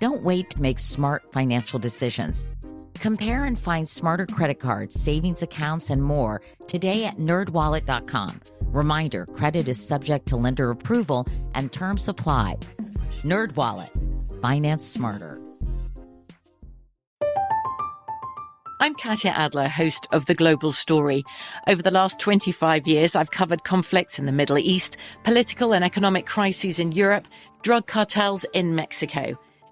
Don't wait to make smart financial decisions. Compare and find smarter credit cards, savings accounts, and more today at nerdwallet.com. Reminder credit is subject to lender approval and terms apply. NerdWallet, finance smarter. I'm Katya Adler, host of The Global Story. Over the last 25 years, I've covered conflicts in the Middle East, political and economic crises in Europe, drug cartels in Mexico.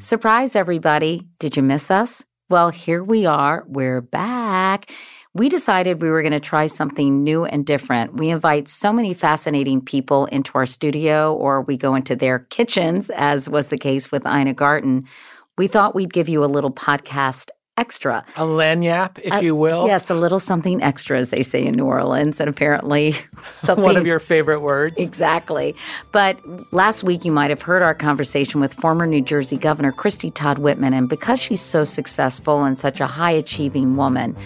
Surprise, everybody. Did you miss us? Well, here we are. We're back. We decided we were going to try something new and different. We invite so many fascinating people into our studio, or we go into their kitchens, as was the case with Ina Garten. We thought we'd give you a little podcast extra. A lagniappe, if Uh, you will. Yes, a little something extra, as they say in New Orleans, and apparently something. One of your favorite words. Exactly. But last week, you might have heard our conversation with former New Jersey Governor Christie Todd Whitman. And because she's so successful and such a high achieving woman,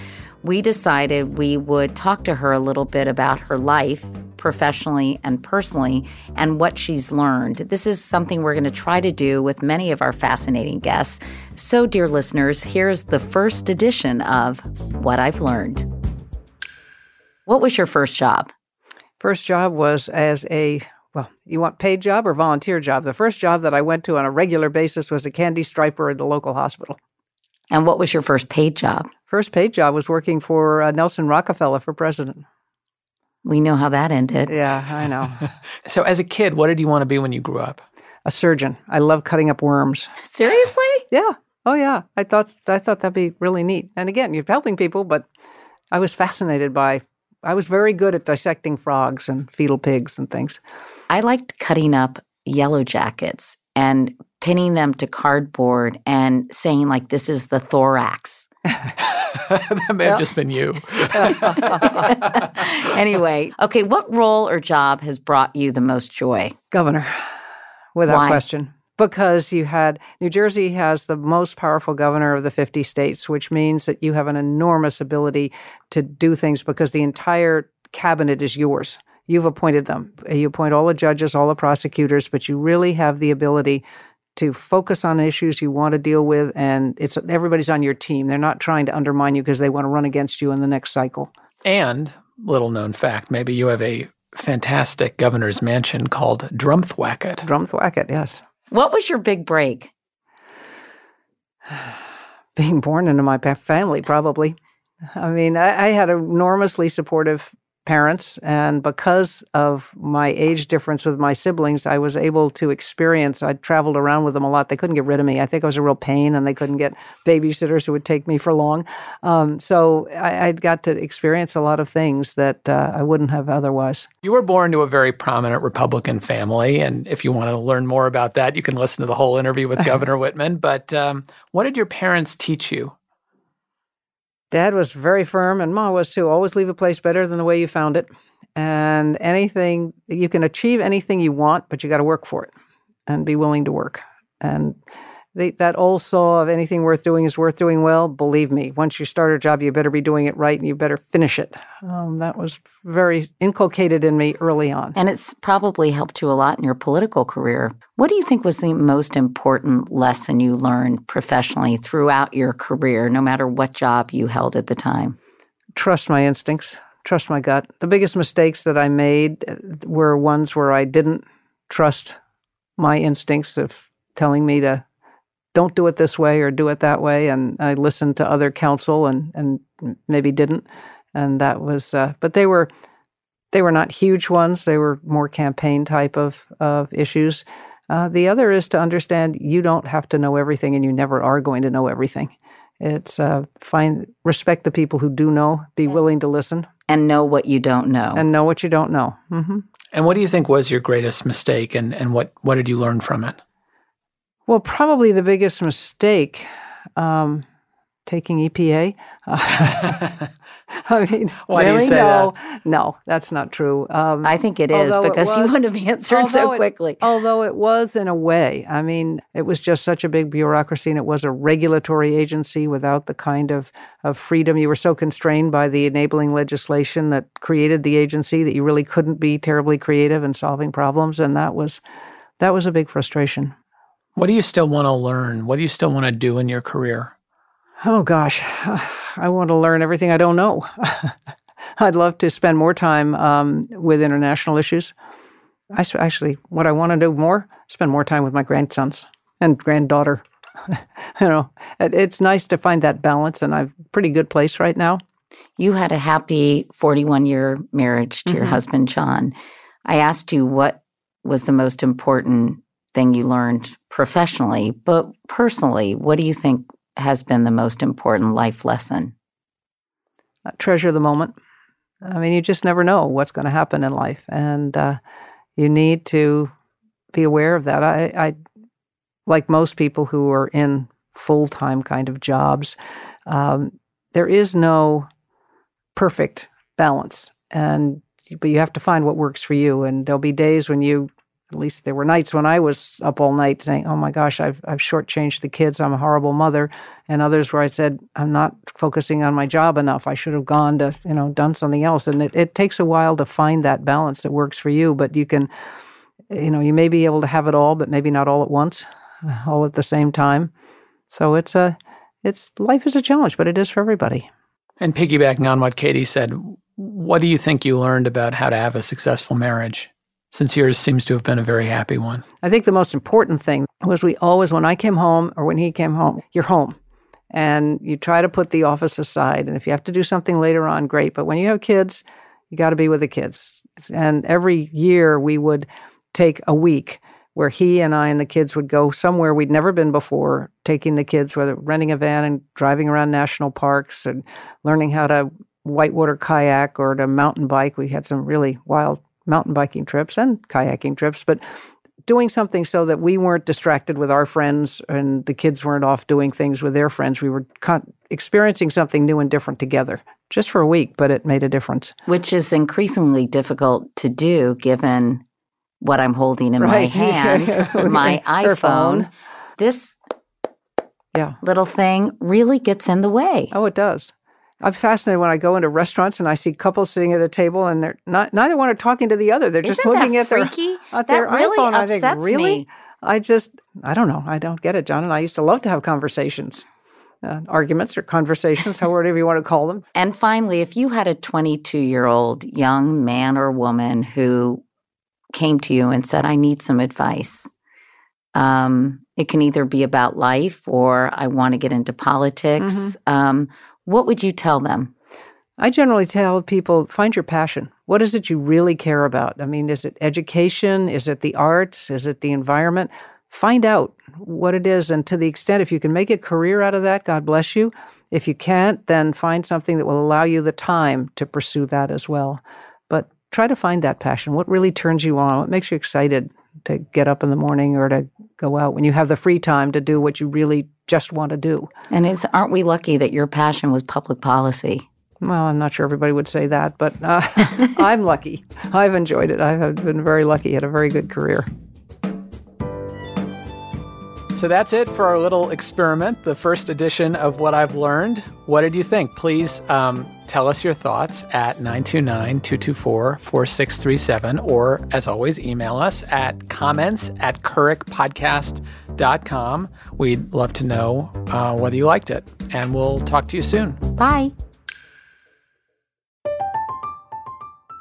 we decided we would talk to her a little bit about her life, professionally and personally, and what she's learned. This is something we're going to try to do with many of our fascinating guests. So, dear listeners, here's the first edition of What I've Learned. What was your first job? First job was as a well, you want paid job or volunteer job? The first job that I went to on a regular basis was a candy striper at the local hospital. And what was your first paid job? First paid job was working for uh, Nelson Rockefeller for president. We know how that ended. Yeah, I know. So, as a kid, what did you want to be when you grew up? a surgeon. I love cutting up worms. Seriously? Yeah. Oh yeah. I thought I thought that'd be really neat. And again, you're helping people, but I was fascinated by I was very good at dissecting frogs and fetal pigs and things. I liked cutting up yellow jackets and pinning them to cardboard and saying, like, this is the thorax. that may have just been you. anyway, okay, what role or job has brought you the most joy? Governor, without Why? question. Because you had New Jersey has the most powerful governor of the 50 states, which means that you have an enormous ability to do things because the entire cabinet is yours. You've appointed them. You appoint all the judges, all the prosecutors, but you really have the ability to focus on issues you want to deal with and it's everybody's on your team. They're not trying to undermine you because they want to run against you in the next cycle. And, little known fact, maybe you have a fantastic governor's mansion called Drumthwacket. Drumthwacket, yes. What was your big break? being born into my family, probably. I mean, I, I had enormously supportive parents, and because of my age difference with my siblings, I was able to experience. I traveled around with them a lot. They couldn't get rid of me. I think I was a real pain, and they couldn't get babysitters who would take me for long. Um, so I, I'd got to experience a lot of things that uh, I wouldn't have otherwise. You were born to a very prominent Republican family, and if you want to learn more about that, you can listen to the whole interview with Governor Whitman. But um, what did your parents teach you? Dad was very firm, and Ma was too. Always leave a place better than the way you found it. And anything, you can achieve anything you want, but you got to work for it and be willing to work. And the, that old saw of anything worth doing is worth doing well. Believe me, once you start a job, you better be doing it right and you better finish it. Um, that was very inculcated in me early on. And it's probably helped you a lot in your political career. What do you think was the most important lesson you learned professionally throughout your career, no matter what job you held at the time? Trust my instincts, trust my gut. The biggest mistakes that I made uh, were ones where I didn't trust my instincts of telling me to don't do it this way or do it that way. And I listened to other counsel and, and maybe didn't. And that was, uh, but they were, they were not huge ones. They were more campaign type of, of issues. Uh, the other is to understand you don't have to know everything and you never are going to know everything. It's uh, find respect the people who do know, be willing to listen, and know what you don't know, and know what you don't know. Mm-hmm. And what do you think was your greatest mistake, and and what what did you learn from it? Well, probably the biggest mistake, um, taking EPA. I mean, Why really? no, that? no, that's not true. Um, I think it is because it was, you wouldn't have answered so quickly. It, although it was in a way, I mean, it was just such a big bureaucracy, and it was a regulatory agency without the kind of of freedom. You were so constrained by the enabling legislation that created the agency that you really couldn't be terribly creative in solving problems, and that was that was a big frustration. What do you still want to learn? What do you still want to do in your career? Oh gosh, I want to learn everything I don't know. I'd love to spend more time um, with international issues. I actually, what I want to do more, spend more time with my grandsons and granddaughter. you know, it, it's nice to find that balance, and I'm pretty good place right now. You had a happy 41 year marriage to mm-hmm. your husband, John. I asked you what was the most important thing you learned professionally, but personally, what do you think has been the most important life lesson? Uh, treasure the moment. I mean, you just never know what's going to happen in life, and uh, you need to be aware of that. I, I, like most people who are in full time kind of jobs, um, there is no perfect balance, and but you have to find what works for you. And there'll be days when you at least there were nights when I was up all night saying, "Oh my gosh, I've I've shortchanged the kids. I'm a horrible mother," and others where I said, "I'm not focusing on my job enough. I should have gone to you know done something else." And it, it takes a while to find that balance that works for you, but you can, you know, you may be able to have it all, but maybe not all at once, all at the same time. So it's a it's life is a challenge, but it is for everybody. And piggybacking on what Katie said, what do you think you learned about how to have a successful marriage? Since yours seems to have been a very happy one? I think the most important thing was we always, when I came home or when he came home, you're home. And you try to put the office aside. And if you have to do something later on, great. But when you have kids, you got to be with the kids. And every year we would take a week where he and I and the kids would go somewhere we'd never been before, taking the kids, whether renting a van and driving around national parks and learning how to whitewater kayak or to mountain bike. We had some really wild mountain biking trips and kayaking trips, but doing something so that we weren't distracted with our friends and the kids weren't off doing things with their friends. We were con- experiencing something new and different together just for a week, but it made a difference. Which is increasingly difficult to do given what I'm holding in right. my hand, my iPhone. This yeah. little thing really gets in the way. Oh, it does. I'm fascinated when I go into restaurants and I see couples sitting at a table and they're not neither one are talking to the other. They're Isn't just looking at their freaky? at their really iPhone. I think really. Me. I just I don't know. I don't get it, John. And I used to love to have conversations. Uh, arguments or conversations, however you want to call them. And finally, if you had a 22 year old young man or woman who came to you and said, I need some advice, um, it can either be about life or I want to get into politics. Mm-hmm. Um, what would you tell them? I generally tell people find your passion. What is it you really care about? I mean, is it education? Is it the arts? Is it the environment? Find out what it is. And to the extent, if you can make a career out of that, God bless you. If you can't, then find something that will allow you the time to pursue that as well. But try to find that passion. What really turns you on? What makes you excited to get up in the morning or to go out when you have the free time to do what you really just want to do. And is aren't we lucky that your passion was public policy? Well, I'm not sure everybody would say that, but uh, I'm lucky. I've enjoyed it. I've been very lucky. Had a very good career. So that's it for our little experiment, the first edition of What I've Learned. What did you think? Please um, tell us your thoughts at 929 224 4637, or as always, email us at comments at couricpodcast.com. We'd love to know uh, whether you liked it, and we'll talk to you soon. Bye.